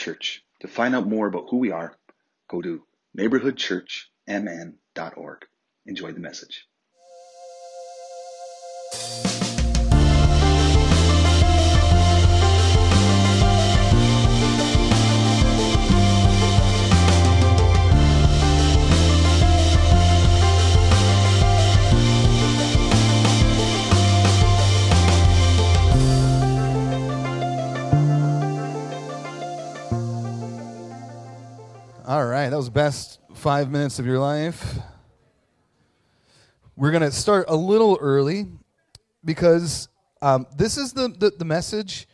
Church. To find out more about who we are, go to neighborhoodchurchmn.org. Enjoy the message. All right, that was the best five minutes of your life. We're going to start a little early because um, this is the, the, the message.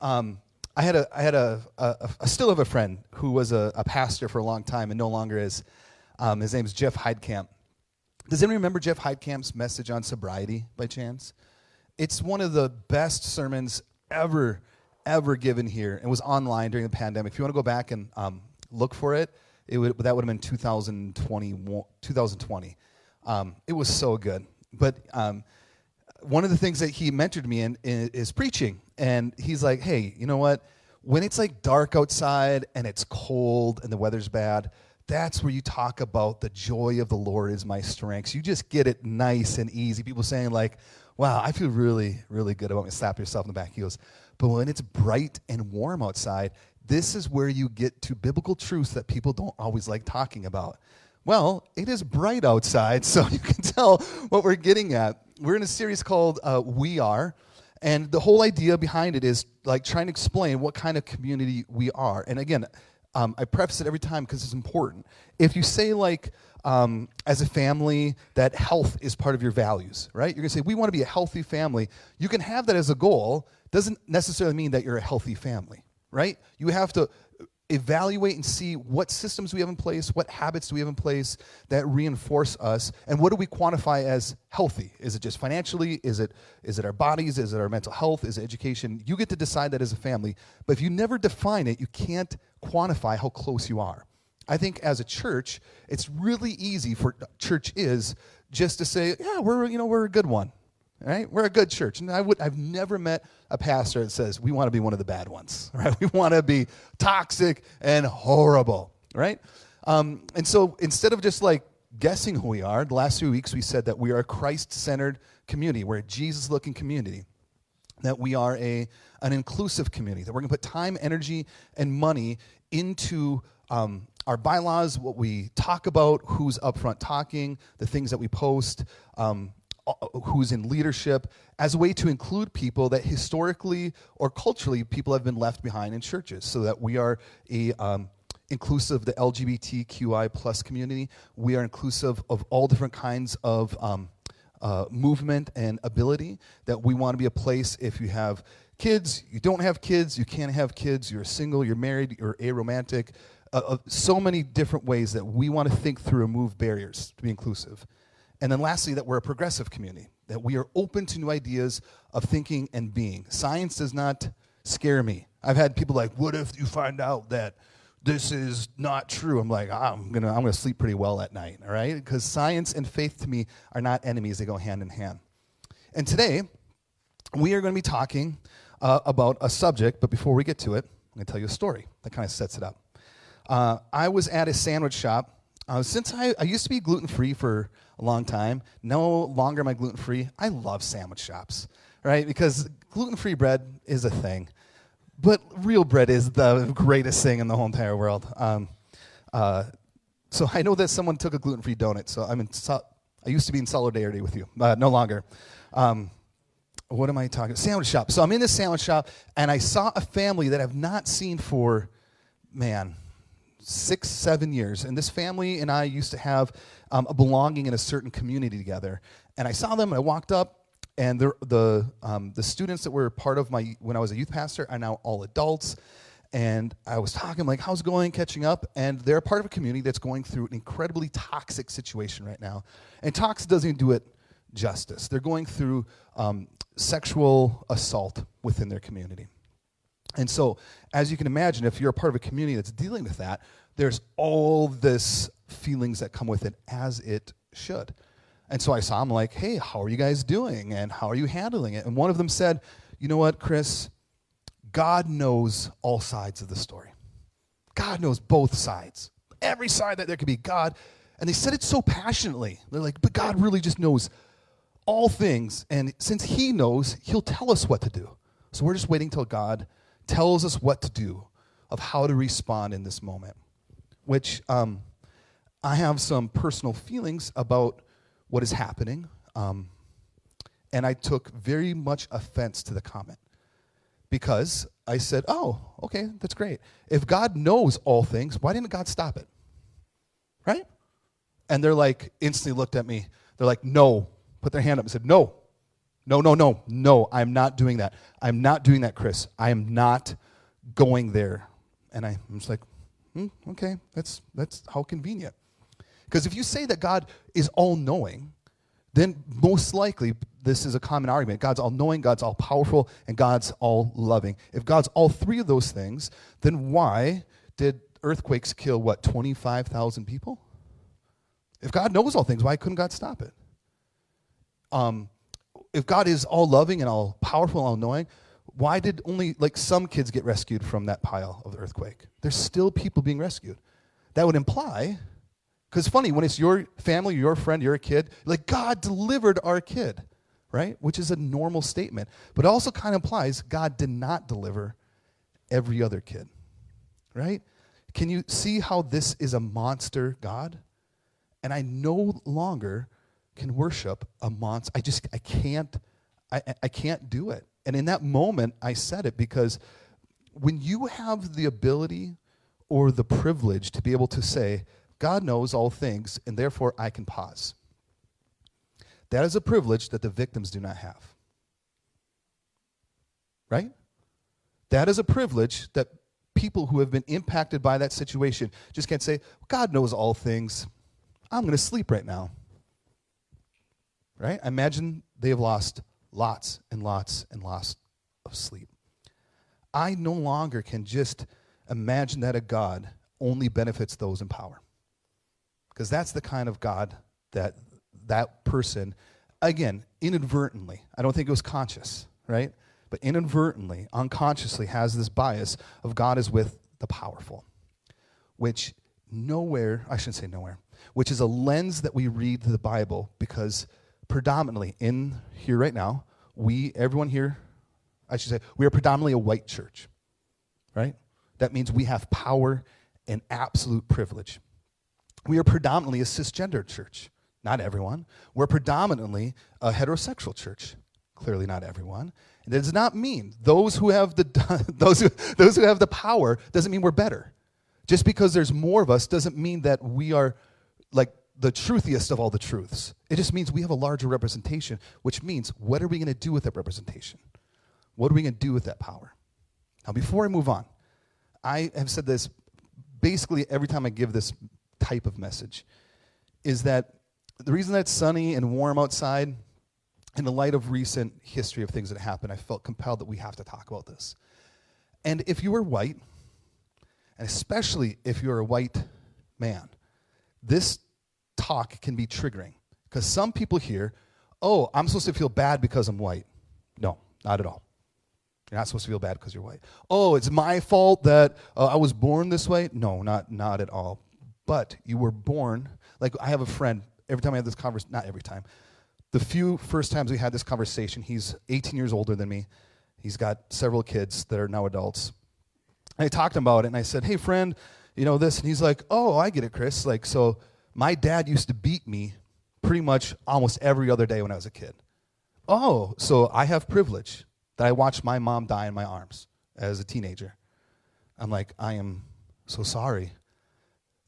Um, I had, a, I had a, a, I still have a friend who was a, a pastor for a long time and no longer is. Um, his name's Jeff Heidkamp. Does anyone remember Jeff Heidkamp's message on sobriety by chance? It's one of the best sermons ever, ever given here. It was online during the pandemic. If you want to go back and um, look for it, it would, that would have been 2020. 2020. Um, it was so good. But um, one of the things that he mentored me in, in is preaching. And he's like, hey, you know what? When it's like dark outside and it's cold and the weather's bad, that's where you talk about the joy of the Lord is my strength. You just get it nice and easy. People saying, like, wow, I feel really, really good about me. Slap yourself in the back. He goes, but when it's bright and warm outside, this is where you get to biblical truths that people don't always like talking about. Well, it is bright outside, so you can tell what we're getting at. We're in a series called uh, We Are, and the whole idea behind it is like trying to explain what kind of community we are. And again, um, I preface it every time because it's important. If you say, like, um, as a family, that health is part of your values, right? You're to say, we want to be a healthy family. You can have that as a goal, doesn't necessarily mean that you're a healthy family right? You have to evaluate and see what systems we have in place, what habits do we have in place that reinforce us, and what do we quantify as healthy? Is it just financially? Is it is it our bodies? Is it our mental health? Is it education? You get to decide that as a family. But if you never define it, you can't quantify how close you are. I think as a church, it's really easy for church is just to say, yeah, we're you know we're a good one right? We're a good church. And I would, I've never met a pastor that says, we want to be one of the bad ones, right? We want to be toxic and horrible, right? Um, and so instead of just like guessing who we are, the last few weeks we said that we are a Christ centered community. We're a Jesus looking community. That we are a, an inclusive community. That we're going to put time, energy, and money into um, our bylaws, what we talk about, who's upfront talking, the things that we post, um, who's in leadership as a way to include people that historically or culturally people have been left behind in churches so that we are a um, inclusive the lgbtqi plus community. We are inclusive of all different kinds of um, uh, movement and ability that we want to be a place if you have kids you don't have kids you can't have kids you're single you're married you're aromantic uh, uh, so many different ways that we want to think through and move barriers to be inclusive and then lastly, that we're a progressive community, that we are open to new ideas of thinking and being. Science does not scare me. I've had people like, what if you find out that this is not true? I'm like, I'm gonna, I'm gonna sleep pretty well at night, all right? Because science and faith to me are not enemies, they go hand in hand. And today, we are gonna be talking uh, about a subject, but before we get to it, I'm gonna tell you a story that kind of sets it up. Uh, I was at a sandwich shop. Uh, since I, I used to be gluten free for a long time. No longer am I gluten free. I love sandwich shops, right? Because gluten free bread is a thing, but real bread is the greatest thing in the whole entire world. Um, uh, so I know that someone took a gluten free donut, so I'm in. So- I used to be in solidarity with you, uh, no longer. Um, what am I talking? Sandwich shop. So I'm in this sandwich shop, and I saw a family that I've not seen for, man, six, seven years. And this family and I used to have um, a belonging in a certain community together. And I saw them, and I walked up, and the, um, the students that were part of my, when I was a youth pastor, are now all adults. And I was talking, like, how's it going, catching up? And they're part of a community that's going through an incredibly toxic situation right now. And toxic doesn't do it justice. They're going through um, sexual assault within their community. And so, as you can imagine, if you're a part of a community that's dealing with that, there's all this feelings that come with it, as it should. And so I saw them like, hey, how are you guys doing? And how are you handling it? And one of them said, you know what, Chris? God knows all sides of the story. God knows both sides. Every side that there could be, God. And they said it so passionately. They're like, but God really just knows all things. And since He knows, He'll tell us what to do. So we're just waiting till God tells us what to do, of how to respond in this moment. Which um, I have some personal feelings about what is happening. Um, and I took very much offense to the comment because I said, oh, okay, that's great. If God knows all things, why didn't God stop it? Right? And they're like, instantly looked at me. They're like, no. Put their hand up and said, no. No, no, no, no, I'm not doing that. I'm not doing that, Chris. I am not going there. And I, am just like, hmm, okay, that's, that's how convenient. Because if you say that God is all knowing, then most likely this is a common argument. God's all knowing, God's all powerful, and God's all loving. If God's all three of those things, then why did earthquakes kill, what, 25,000 people? If God knows all things, why couldn't God stop it? Um, if God is all loving and all powerful and all knowing, why did only like some kids get rescued from that pile of the earthquake? There's still people being rescued. That would imply because funny, when it's your family, your friend, your kid, like God delivered our kid, right? Which is a normal statement. But it also kind of implies God did not deliver every other kid, right? Can you see how this is a monster God? And I no longer can worship a monster. I just, I can't, I, I can't do it. And in that moment, I said it because when you have the ability or the privilege to be able to say, God knows all things, and therefore I can pause. That is a privilege that the victims do not have. Right? That is a privilege that people who have been impacted by that situation just can't say, God knows all things. I'm going to sleep right now. Right? I imagine they have lost lots and lots and lots of sleep. I no longer can just imagine that a God only benefits those in power because that's the kind of God that that person, again, inadvertently, I don't think it was conscious, right? But inadvertently, unconsciously has this bias of God is with the powerful, which nowhere, I shouldn't say nowhere, which is a lens that we read the Bible because predominantly in here right now, we, everyone here, I should say, we are predominantly a white church, right? That means we have power and absolute privilege we are predominantly a cisgender church. Not everyone. We're predominantly a heterosexual church. Clearly, not everyone. It does not mean those who have the those who, those who have the power doesn't mean we're better. Just because there's more of us doesn't mean that we are like the truthiest of all the truths. It just means we have a larger representation, which means what are we going to do with that representation? What are we going to do with that power? Now, before I move on, I have said this basically every time I give this type of message is that the reason that it's sunny and warm outside, in the light of recent history of things that happened, I felt compelled that we have to talk about this. And if you are white, and especially if you're a white man, this talk can be triggering. Because some people hear, oh, I'm supposed to feel bad because I'm white. No, not at all. You're not supposed to feel bad because you're white. Oh, it's my fault that uh, I was born this way. No, not not at all but you were born. Like I have a friend. Every time I have this conversation, not every time, the few first times we had this conversation, he's 18 years older than me. He's got several kids that are now adults. And I talked about it, and I said, "Hey, friend, you know this?" And he's like, "Oh, I get it, Chris. Like, so my dad used to beat me pretty much almost every other day when I was a kid. Oh, so I have privilege that I watched my mom die in my arms as a teenager. I'm like, I am so sorry.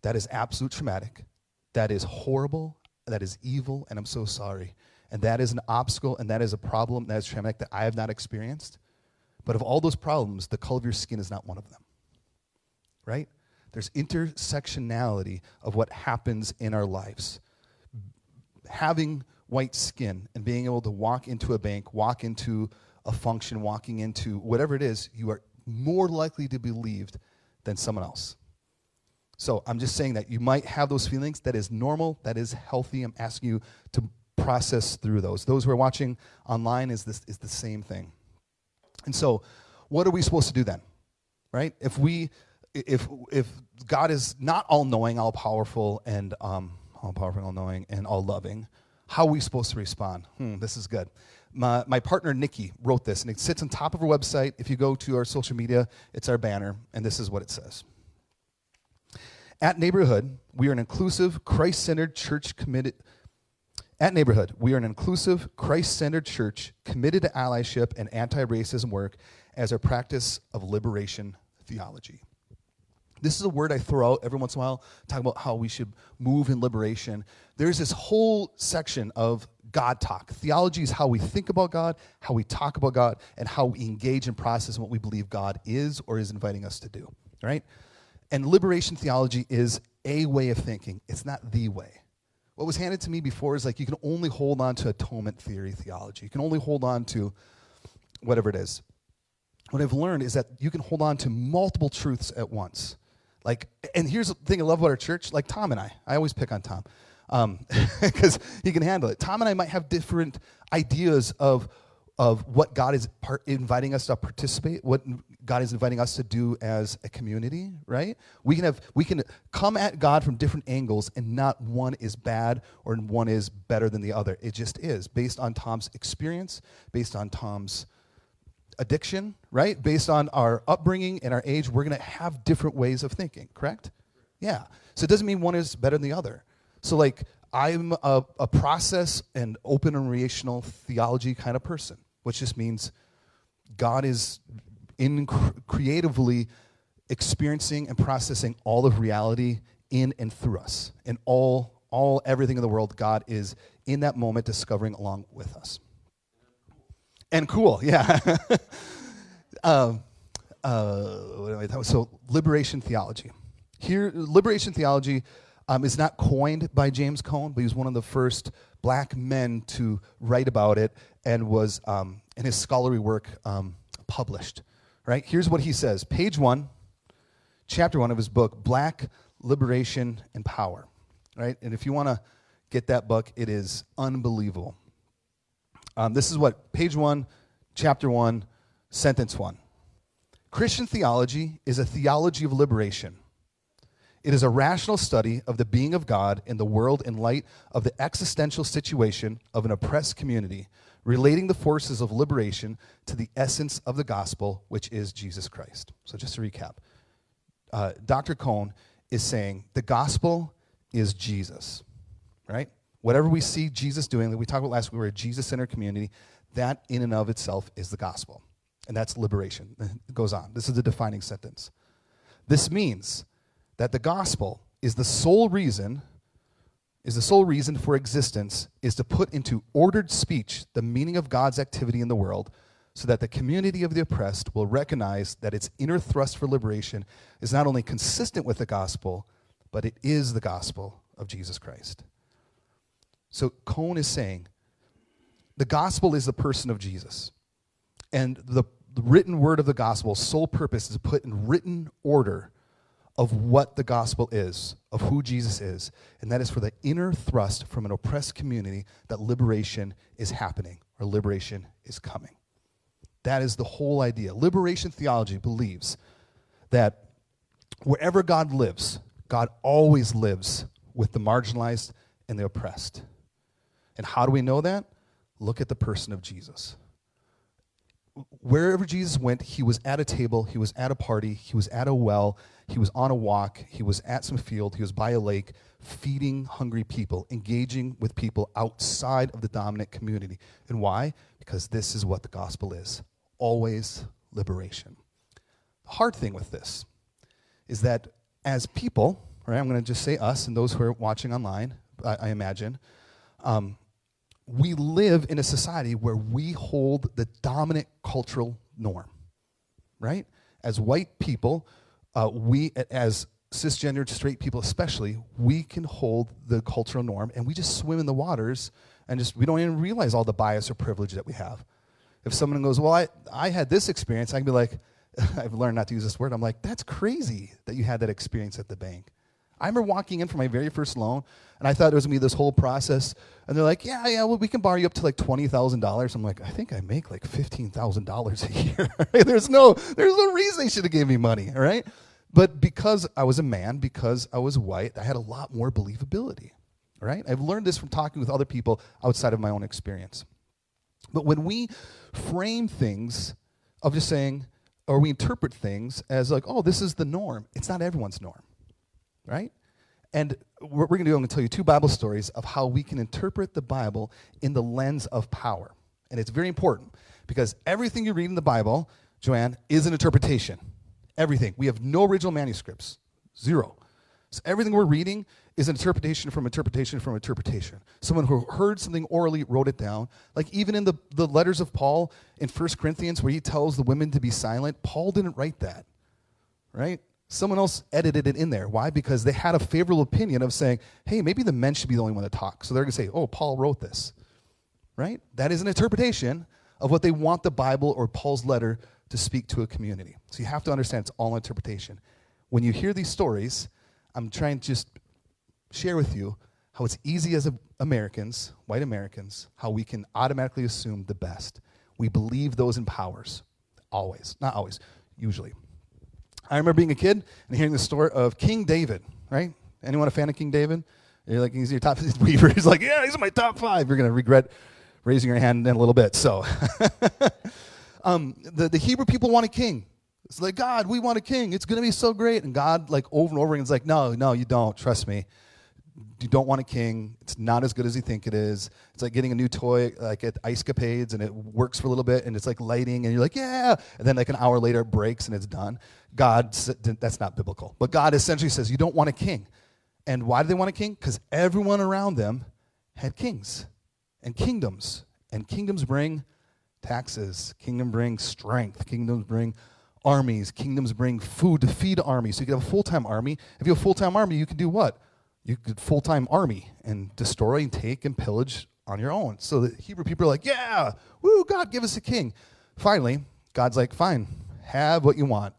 That is absolute traumatic. That is horrible. That is evil, and I'm so sorry. And that is an obstacle, and that is a problem that is traumatic that I have not experienced. But of all those problems, the color of your skin is not one of them. Right? There's intersectionality of what happens in our lives. Having white skin and being able to walk into a bank, walk into a function, walking into whatever it is, you are more likely to be believed than someone else. So I'm just saying that you might have those feelings. That is normal. That is healthy. I'm asking you to process through those. Those who are watching online is this is the same thing. And so, what are we supposed to do then? Right? If we if if God is not all knowing, all powerful, and um, all powerful, all knowing, and all loving, how are we supposed to respond? Hmm, this is good. My, my partner Nikki wrote this, and it sits on top of our website. If you go to our social media, it's our banner, and this is what it says. At Neighborhood, we are an inclusive, Christ centered church committed. At Neighborhood, we are an inclusive, Christ centered church committed to allyship and anti racism work as our practice of liberation theology. This is a word I throw out every once in a while, talking about how we should move in liberation. There's this whole section of God talk. Theology is how we think about God, how we talk about God, and how we engage and process what we believe God is or is inviting us to do, right? And liberation theology is a way of thinking, it's not the way. What was handed to me before is like you can only hold on to atonement theory theology, you can only hold on to whatever it is. What I've learned is that you can hold on to multiple truths at once. Like, and here's the thing I love about our church, like Tom and I. I always pick on Tom because um, he can handle it. Tom and I might have different ideas of of what God is part, inviting us to participate, what God is inviting us to do as a community, right? We can have we can come at God from different angles and not one is bad or one is better than the other. It just is based on Tom's experience, based on Tom's addiction, right? Based on our upbringing and our age, we're going to have different ways of thinking, correct? Yeah. So it doesn't mean one is better than the other. So, like, I'm a, a process and open and relational theology kind of person, which just means God is in creatively experiencing and processing all of reality in and through us. And all, all everything in the world, God is in that moment discovering along with us and cool. Yeah. um, uh, so liberation theology. Here, liberation theology um, is not coined by James Cone, but he was one of the first black men to write about it and was um, in his scholarly work um, published. Right? Here's what he says. Page one, chapter one of his book, Black Liberation and Power. Right? And if you want to get that book, it is unbelievable. Um, this is what, page one, chapter one, sentence one. Christian theology is a theology of liberation. It is a rational study of the being of God in the world in light of the existential situation of an oppressed community, relating the forces of liberation to the essence of the gospel, which is Jesus Christ. So, just to recap, uh, Dr. Cone is saying the gospel is Jesus, right? Whatever we see Jesus doing, that we talked about last week, we're a Jesus centered community, that in and of itself is the gospel. And that's liberation. It goes on. This is the defining sentence. This means that the gospel is the sole reason is the sole reason for existence is to put into ordered speech the meaning of God's activity in the world so that the community of the oppressed will recognize that its inner thrust for liberation is not only consistent with the gospel, but it is the gospel of Jesus Christ. So Cone is saying the gospel is the person of Jesus. And the, written word of the gospel, sole purpose is to put in written order of what the gospel is, of who Jesus is, and that is for the inner thrust from an oppressed community that liberation is happening or liberation is coming. That is the whole idea. Liberation theology believes that wherever God lives, God always lives with the marginalized and the oppressed. And how do we know that? Look at the person of Jesus. Wherever Jesus went, he was at a table, he was at a party, he was at a well, he was on a walk, he was at some field, he was by a lake, feeding hungry people, engaging with people outside of the dominant community. And why? Because this is what the gospel is always liberation. The hard thing with this is that as people, right, I'm going to just say us and those who are watching online, I, I imagine, um, we live in a society where we hold the dominant cultural norm, right? As white people, uh, we, as cisgendered straight people especially, we can hold the cultural norm and we just swim in the waters and just, we don't even realize all the bias or privilege that we have. If someone goes, well, I, I had this experience, I can be like, I've learned not to use this word. I'm like, that's crazy that you had that experience at the bank. I remember walking in for my very first loan, and I thought it was gonna be this whole process. And they're like, "Yeah, yeah, well, we can borrow you up to like twenty thousand dollars." I'm like, "I think I make like fifteen thousand dollars a year. there's no, there's no reason they should have gave me money, right?" But because I was a man, because I was white, I had a lot more believability, right? I've learned this from talking with other people outside of my own experience. But when we frame things of just saying, or we interpret things as like, oh, this is the norm, it's not everyone's norm, right? And what we're going to do, I'm going to tell you two Bible stories of how we can interpret the Bible in the lens of power. And it's very important because everything you read in the Bible, Joanne, is an interpretation. Everything. We have no original manuscripts, zero. So everything we're reading is an interpretation from interpretation from interpretation. Someone who heard something orally wrote it down. Like even in the, the letters of Paul in 1 Corinthians, where he tells the women to be silent, Paul didn't write that, right? Someone else edited it in there. Why? Because they had a favorable opinion of saying, hey, maybe the men should be the only one to talk. So they're going to say, oh, Paul wrote this, right? That is an interpretation of what they want the Bible or Paul's letter to speak to a community. So you have to understand it's all interpretation. When you hear these stories, I'm trying to just share with you how it's easy as Americans, white Americans, how we can automatically assume the best. We believe those in powers. Always. Not always, usually. I remember being a kid and hearing the story of King David, right? Anyone a fan of King David? You're like, he's your top Weaver. He's like, yeah, he's my top five. You're going to regret raising your hand in a little bit. So, um, the, the Hebrew people want a king. It's like, God, we want a king. It's going to be so great. And God, like, over and over again, is like, no, no, you don't. Trust me. You don't want a king. It's not as good as you think it is. It's like getting a new toy, like at Ice Capades, and it works for a little bit, and it's like lighting, and you're like, yeah. And then, like, an hour later, it breaks and it's done. God, that's not biblical. But God essentially says, you don't want a king. And why do they want a king? Because everyone around them had kings and kingdoms. And kingdoms bring taxes, kingdom bring strength, kingdoms bring armies, kingdoms bring food to feed armies. So you can have a full time army. If you have a full time army, you can do what? You could full time army and destroy and take and pillage on your own. So the Hebrew people are like, yeah, woo, God, give us a king. Finally, God's like, fine, have what you want.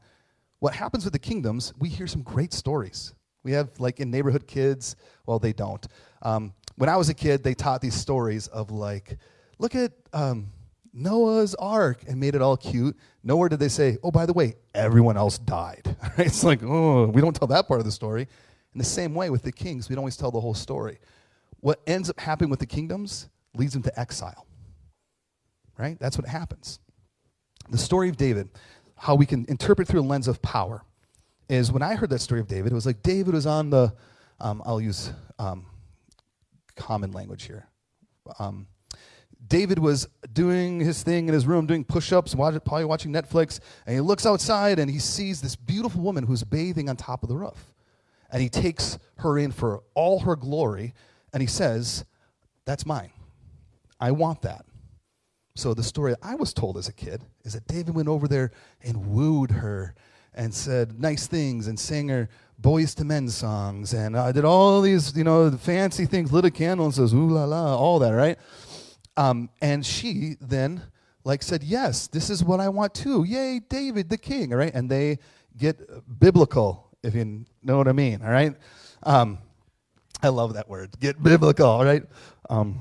What happens with the kingdoms, we hear some great stories. We have, like, in neighborhood kids, well, they don't. Um, when I was a kid, they taught these stories of, like, look at um, Noah's ark and made it all cute. Nowhere did they say, oh, by the way, everyone else died. it's like, oh, we don't tell that part of the story. In the same way with the kings, we don't always tell the whole story. What ends up happening with the kingdoms leads them to exile. Right? That's what happens. The story of David, how we can interpret through a lens of power, is when I heard that story of David, it was like David was on the, um, I'll use um, common language here. Um, David was doing his thing in his room, doing push ups, probably watching Netflix, and he looks outside and he sees this beautiful woman who's bathing on top of the roof. And he takes her in for all her glory, and he says, That's mine. I want that. So the story I was told as a kid is that David went over there and wooed her and said nice things and sang her Boyz II Men songs and uh, did all these, you know, fancy things, lit a candle and says, ooh la la, all that, right? Um, and she then like said, yes, this is what I want too. Yay, David the king, all right? And they get biblical, if you know what I mean, all right? Um, I love that word, get biblical, all right? Um,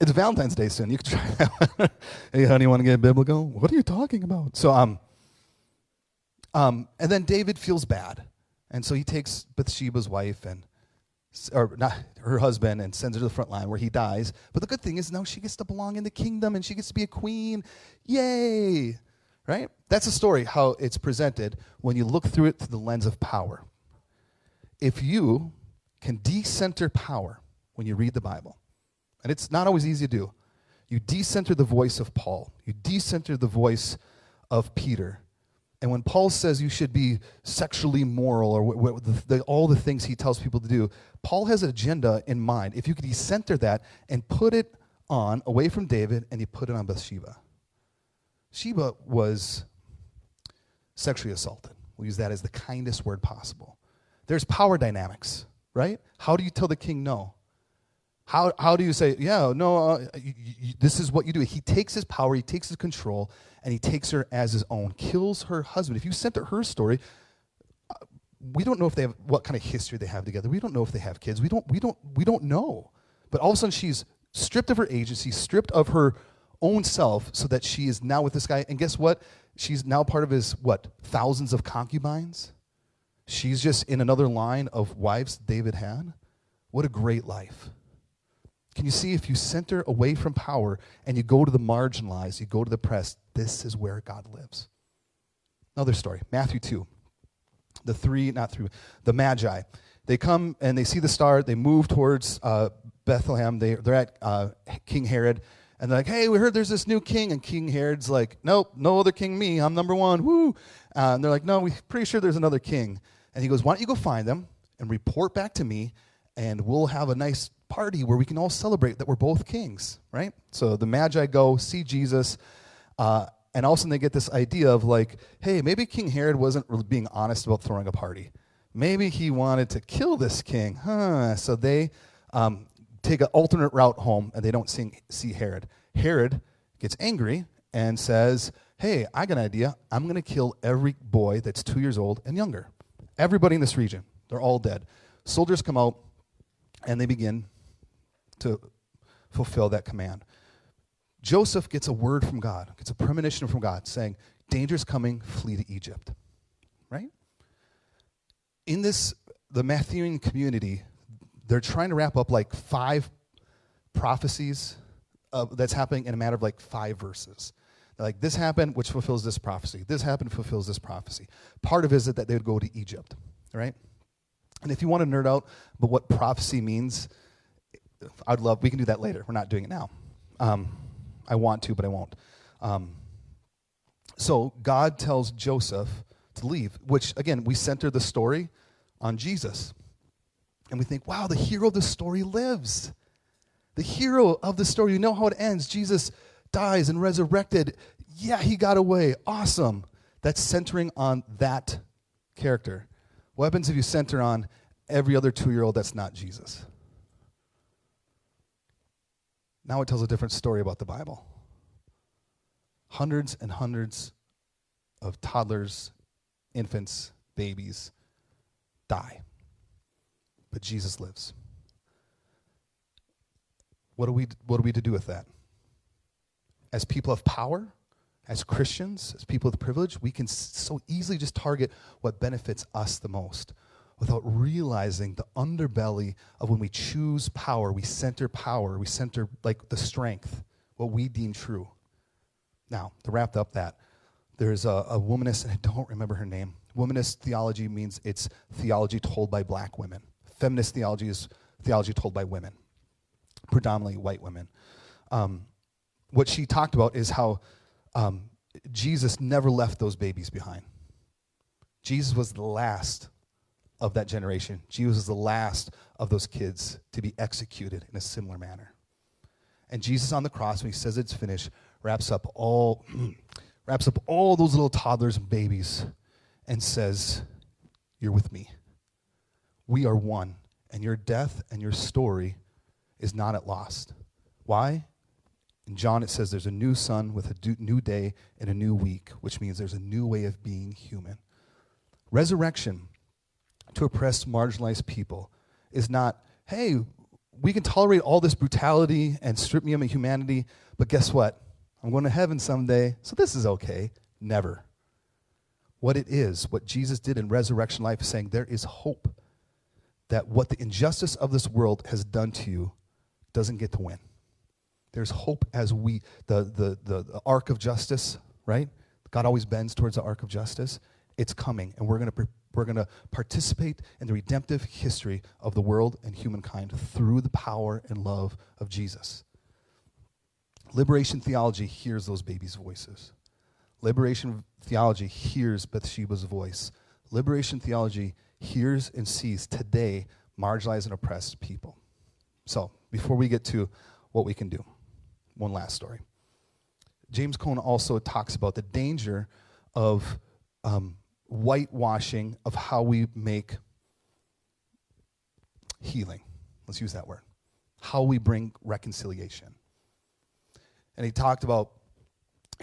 it's Valentine's Day soon. You can try that. hey, honey, want to get biblical? What are you talking about? So, um, um, and then David feels bad, and so he takes Bathsheba's wife and or not her husband and sends her to the front line where he dies. But the good thing is now she gets to belong in the kingdom and she gets to be a queen. Yay! Right? That's a story how it's presented when you look through it through the lens of power. If you can decenter power when you read the Bible, and it's not always easy to do, you decenter the voice of Paul, you decenter the voice of Peter, and when Paul says you should be sexually moral or w- w- the, the, all the things he tells people to do, Paul has an agenda in mind. If you could decenter that and put it on away from David and you put it on Bathsheba. Sheba was sexually assaulted. We'll use that as the kindest word possible. There's power dynamics, right? How do you tell the king no? How, how do you say, yeah, no, uh, you, you, this is what you do? He takes his power, he takes his control, and he takes her as his own, kills her husband. If you sent her her story, uh, we don't know if they have what kind of history they have together. We don't know if they have kids. We don't, we don't, we don't know. But all of a sudden, she's stripped of her agency, stripped of her own self, so that she is now with this guy. And guess what? She's now part of his what thousands of concubines. She's just in another line of wives David had. What a great life. Can you see if you center away from power and you go to the marginalized, you go to the press, this is where God lives. Another story, Matthew 2. The three, not three, the Magi. They come and they see the star, they move towards uh, Bethlehem. They, they're at uh, King Herod, and they're like, hey, we heard there's this new king. And King Herod's like, nope, no other king me. I'm number one. Woo. Uh, and they're like, no, we're pretty sure there's another king. And he goes, why don't you go find them and report back to me, and we'll have a nice party where we can all celebrate that we're both kings, right? So the Magi go, see Jesus, uh, and all of a sudden they get this idea of like, hey, maybe King Herod wasn't really being honest about throwing a party. Maybe he wanted to kill this king, huh? So they um, take an alternate route home and they don't see, Herod. Herod gets angry and says, hey, I got an idea. I'm going to kill every boy that's two years old and younger. Everybody in this region, they're all dead. Soldiers come out and they begin to fulfill that command. Joseph gets a word from God, gets a premonition from God saying, Danger's coming, flee to Egypt. Right? In this, the Matthewian community, they're trying to wrap up like five prophecies that's happening in a matter of like five verses. Like, this happened, which fulfills this prophecy. This happened, fulfills this prophecy. Part of it is that they would go to Egypt, right? And if you want to nerd out but what prophecy means, I'd love, we can do that later. We're not doing it now. Um, I want to, but I won't. Um, so God tells Joseph to leave, which, again, we center the story on Jesus. And we think, wow, the hero of the story lives. The hero of the story, you know how it ends. Jesus dies and resurrected. Yeah, he got away. Awesome. That's centering on that character. What happens if you center on every other two year old that's not Jesus? Now it tells a different story about the Bible. Hundreds and hundreds of toddlers, infants, babies die. But Jesus lives. What are we, what are we to do with that? As people of power, as Christians, as people with privilege, we can so easily just target what benefits us the most without realizing the underbelly of when we choose power, we center power, we center like the strength, what we deem true. Now, to wrap up that, there's a, a womanist, and I don't remember her name. Womanist theology means it's theology told by black women. Feminist theology is theology told by women, predominantly white women. Um, what she talked about is how um, Jesus never left those babies behind. Jesus was the last of that generation. Jesus was the last of those kids to be executed in a similar manner. And Jesus on the cross, when he says it's finished, wraps up all wraps up all those little toddlers and babies and says, You're with me. We are one, and your death and your story is not at lost. Why? In John, it says there's a new sun with a new day and a new week, which means there's a new way of being human. Resurrection to oppress marginalized people is not, hey, we can tolerate all this brutality and strip me of my humanity, but guess what? I'm going to heaven someday, so this is okay. Never. What it is, what Jesus did in resurrection life, is saying there is hope that what the injustice of this world has done to you doesn't get to win. There's hope as we, the, the, the, the arc of justice, right? God always bends towards the arc of justice. It's coming, and we're going to we're going to participate in the redemptive history of the world and humankind through the power and love of Jesus. Liberation theology hears those babies' voices. Liberation theology hears Bathsheba's voice. Liberation theology hears and sees today marginalized and oppressed people. So, before we get to what we can do, one last story. James Cone also talks about the danger of um, whitewashing of how we make healing. Let's use that word. How we bring reconciliation. And he talked about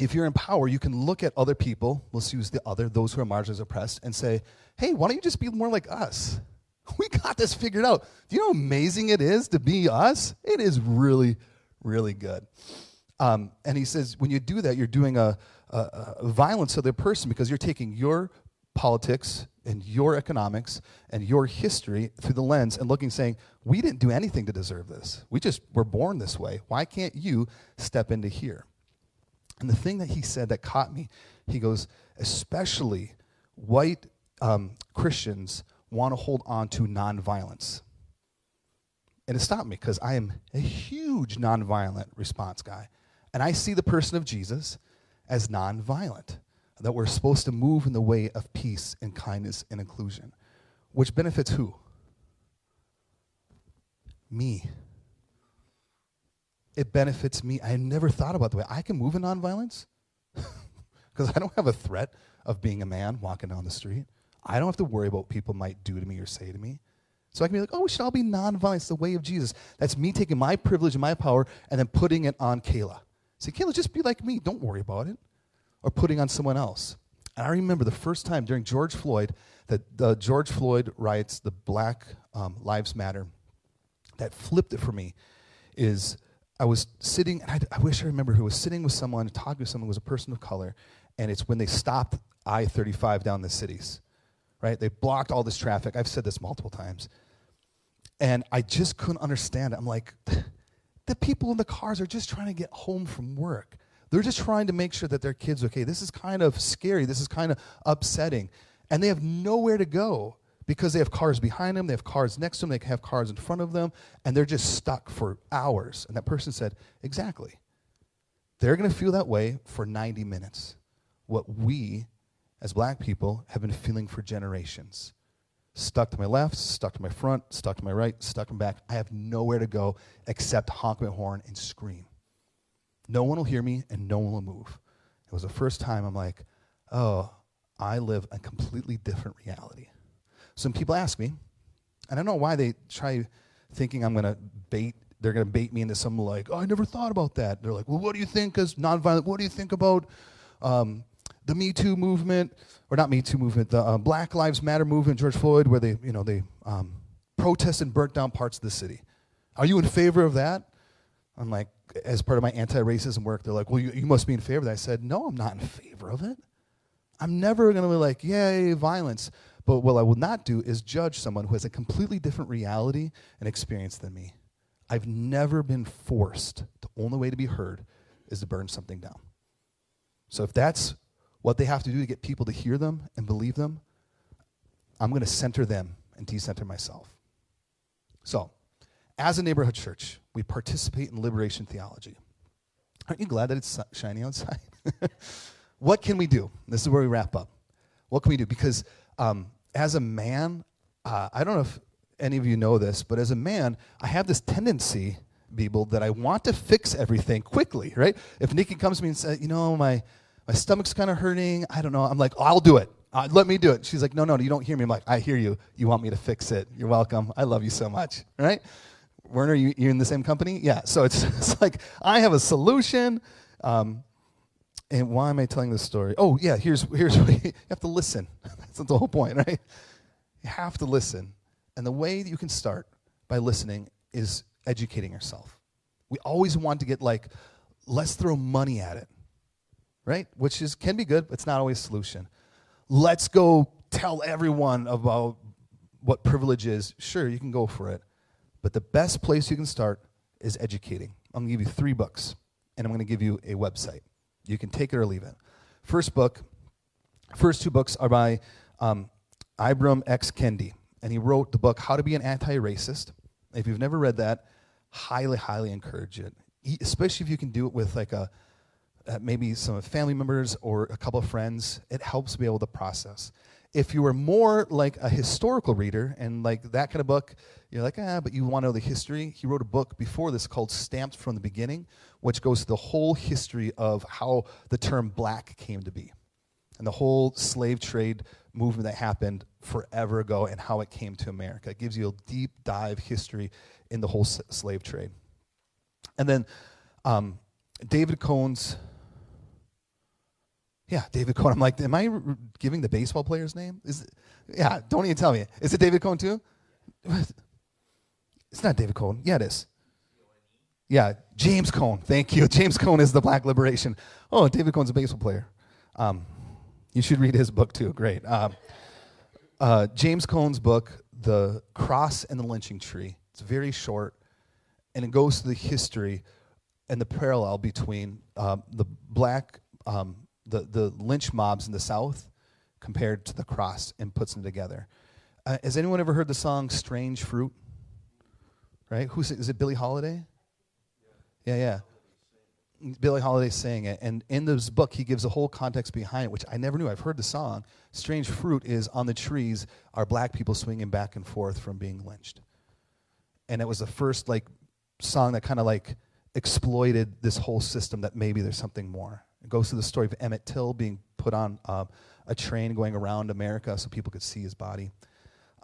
if you're in power, you can look at other people, let's use the other, those who are marginalized, oppressed, and say, hey, why don't you just be more like us? We got this figured out. Do you know how amazing it is to be us? It is really, really good. Um, and he says, when you do that, you're doing a, a, a violence to the person because you're taking your politics, and your economics and your history through the lens and looking, saying, we didn't do anything to deserve this. We just were born this way. Why can't you step into here? And the thing that he said that caught me, he goes, especially white um, Christians want to hold on to nonviolence. And it stopped me because I am a huge nonviolent response guy. And I see the person of Jesus as nonviolent, that we're supposed to move in the way of peace and kindness and inclusion, which benefits who? Me. It benefits me. I never thought about the way I can move in nonviolence because I don't have a threat of being a man walking down the street. I don't have to worry about what people might do to me or say to me. So I can be like, oh, we should all be nonviolent. It's the way of Jesus. That's me taking my privilege and my power and then putting it on Kayla. Say, Kayla, just be like me. Don't worry about it. Or putting on someone else. And I remember the first time during George Floyd, that the George Floyd riots, the Black um, Lives Matter, that flipped it for me is I was sitting, and I, I wish I remember who was sitting with someone, talking to someone who was a person of color, and it's when they stopped I 35 down the cities right? They blocked all this traffic. I've said this multiple times. And I just couldn't understand it. I'm like, the people in the cars are just trying to get home from work. They're just trying to make sure that their kids okay. This is kind of scary. This is kind of upsetting. And they have nowhere to go because they have cars behind them, they have cars next to them, they have cars in front of them, and they're just stuck for hours. And that person said, Exactly. They're going to feel that way for 90 minutes. What we as black people, have been feeling for generations. Stuck to my left, stuck to my front, stuck to my right, stuck in back. I have nowhere to go except honk my horn and scream. No one will hear me and no one will move. It was the first time I'm like, oh, I live a completely different reality. Some people ask me, and I don't know why they try thinking I'm going to bait, they're going to bait me into some like, oh, I never thought about that. They're like, well, what do you think as nonviolent? What do you think about um, the Me Too movement, or not Me Too movement, the uh, Black Lives Matter movement, George Floyd, where they, you know, they um, and burnt down parts of the city. Are you in favor of that? I'm like, as part of my anti-racism work, they're like, well, you, you must be in favor of that. I said, no, I'm not in favor of it. I'm never going to be like, yay, violence. But what I will not do is judge someone who has a completely different reality and experience than me. I've never been forced. The only way to be heard is to burn something down. So if that's what they have to do to get people to hear them and believe them, I'm going to center them and decenter myself. So, as a neighborhood church, we participate in liberation theology. Aren't you glad that it's shiny outside? what can we do? This is where we wrap up. What can we do? Because um, as a man, uh, I don't know if any of you know this, but as a man, I have this tendency, people, that I want to fix everything quickly, right? If Nikki comes to me and says, you know, my, my stomach's kind of hurting. I don't know. I'm like, I'll do it. Uh, let me do it. She's like, no, no, you don't hear me. I'm like, I hear you. You want me to fix it. You're welcome. I love you so much. Right? Werner, you, you're in the same company? Yeah. So it's, it's like, I have a solution. Um, and why am I telling this story? Oh, yeah, here's, here's what you, you have to listen. That's the whole point, right? You have to listen. And the way that you can start by listening is educating yourself. We always want to get like, let's throw money at it right? Which is can be good, but it's not always a solution. Let's go tell everyone about what privilege is. Sure, you can go for it. But the best place you can start is educating. I'm going to give you three books, and I'm going to give you a website. You can take it or leave it. First book, first two books are by um, Ibram X. Kendi, and he wrote the book How to Be an Anti-Racist. If you've never read that, highly, highly encourage it. Especially if you can do it with like a uh, maybe some family members or a couple of friends, it helps be able to process. If you were more like a historical reader and like that kind of book, you're like, ah, but you want to know the history. He wrote a book before this called Stamped from the Beginning, which goes to the whole history of how the term black came to be and the whole slave trade movement that happened forever ago and how it came to America. It gives you a deep dive history in the whole slave trade. And then um, David Cone's yeah, David Cone. I'm like, am I giving the baseball player's name? Is it, yeah, don't even tell me. Is it David Cone too? It's not David Cone. Yeah, it is. Yeah, James Cone. Thank you. James Cone is the Black Liberation. Oh, David Cone's a baseball player. Um, you should read his book too. Great. Um, uh, James Cone's book, The Cross and the Lynching Tree. It's very short, and it goes through the history and the parallel between um, the black, um, the, the lynch mobs in the South compared to the cross and puts them together. Uh, has anyone ever heard the song Strange Fruit? Right? Who's is it Billie Holiday? Yeah, yeah. Billie Holiday saying it. And in this book, he gives a whole context behind it, which I never knew. I've heard the song. Strange Fruit is on the trees are black people swinging back and forth from being lynched. And it was the first like song that kind of like exploited this whole system that maybe there's something more. It goes to the story of Emmett Till being put on uh, a train going around America so people could see his body.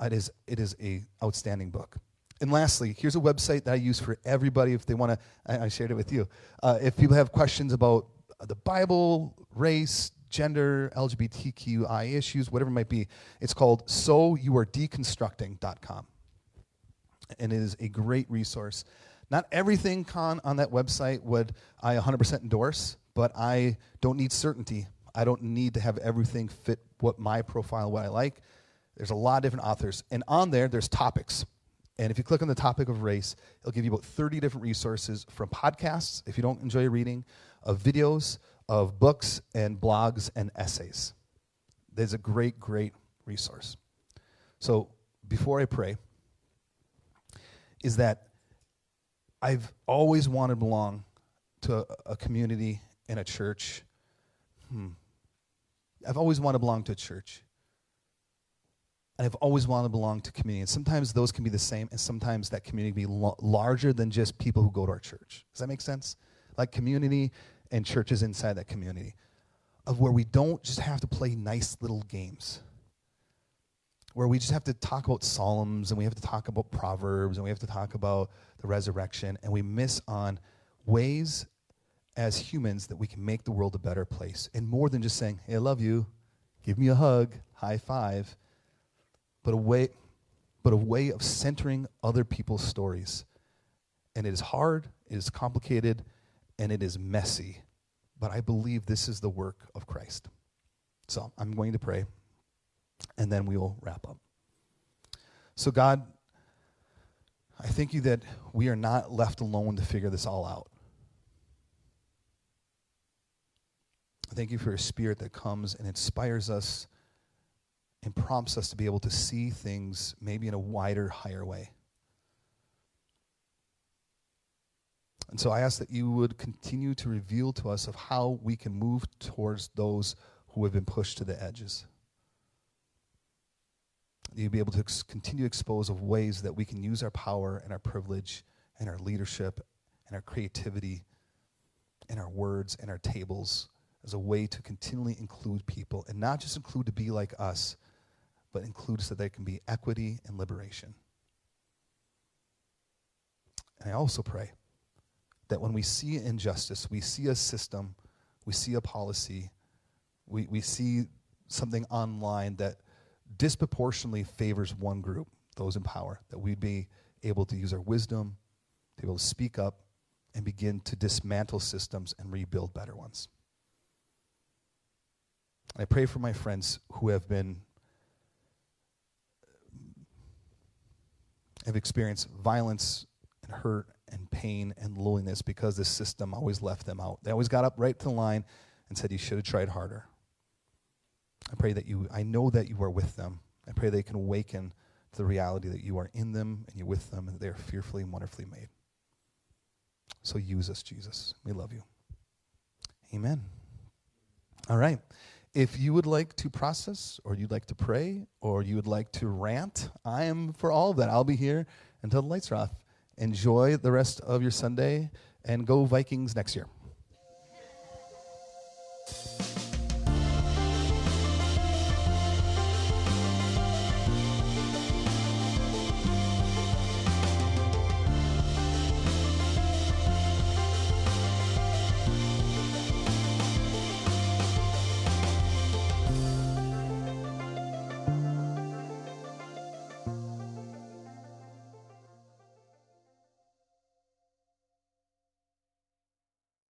It is, it is a outstanding book. And lastly, here's a website that I use for everybody if they want to. I, I, shared it with you. Uh, if people have questions about the Bible, race, gender, LGBTQI issues, whatever it might be, it's called soyouaredeconstructing.com. And it is a great resource. Not everything con on that website would I 100% endorse, but I don't need certainty. I don't need to have everything fit what my profile, what I like. There's a lot of different authors. And on there, there's topics. And if you click on the topic of race, it'll give you about 30 different resources from podcasts, if you don't enjoy reading, of videos, of books and blogs and essays. There's a great, great resource. So before I pray, is that I've always wanted to belong to a, a community and a church. Hmm. I've always wanted to belong to a church and I've always wanted to belong to community. And sometimes those can be the same, and sometimes that community can be lo- larger than just people who go to our church. Does that make sense? Like community and churches inside that community, of where we don't just have to play nice little games, where we just have to talk about Psalms and we have to talk about Proverbs and we have to talk about the resurrection, and we miss on ways as humans that we can make the world a better place. And more than just saying, hey, I love you, give me a hug, high five but a way, but a way of centering other people's stories. And it is hard, it is complicated, and it is messy. But I believe this is the work of Christ. So I'm going to pray, and then we will wrap up. So, God, I thank you that we are not left alone to figure this all out. Thank you for your spirit that comes and inspires us and prompts us to be able to see things maybe in a wider, higher way. And so I ask that you would continue to reveal to us of how we can move towards those who have been pushed to the edges. You'd be able to ex- continue to expose of ways that we can use our power and our privilege and our leadership and our creativity and our words and our tables as a way to continually include people and not just include to be like us, but includes that there can be equity and liberation. And I also pray that when we see injustice, we see a system, we see a policy, we, we see something online that disproportionately favors one group, those in power, that we'd be able to use our wisdom, to be able to speak up, and begin to dismantle systems and rebuild better ones. I pray for my friends who have been have experienced violence and hurt and pain and loneliness because this system always left them out. They always got up right to the line and said, You should have tried harder. I pray that you, I know that you are with them. I pray they can awaken to the reality that you are in them and you're with them and they are fearfully and wonderfully made. So use us, Jesus. We love you. Amen. All right. If you would like to process, or you'd like to pray, or you would like to rant, I am for all of that. I'll be here until the lights are off. Enjoy the rest of your Sunday and go Vikings next year.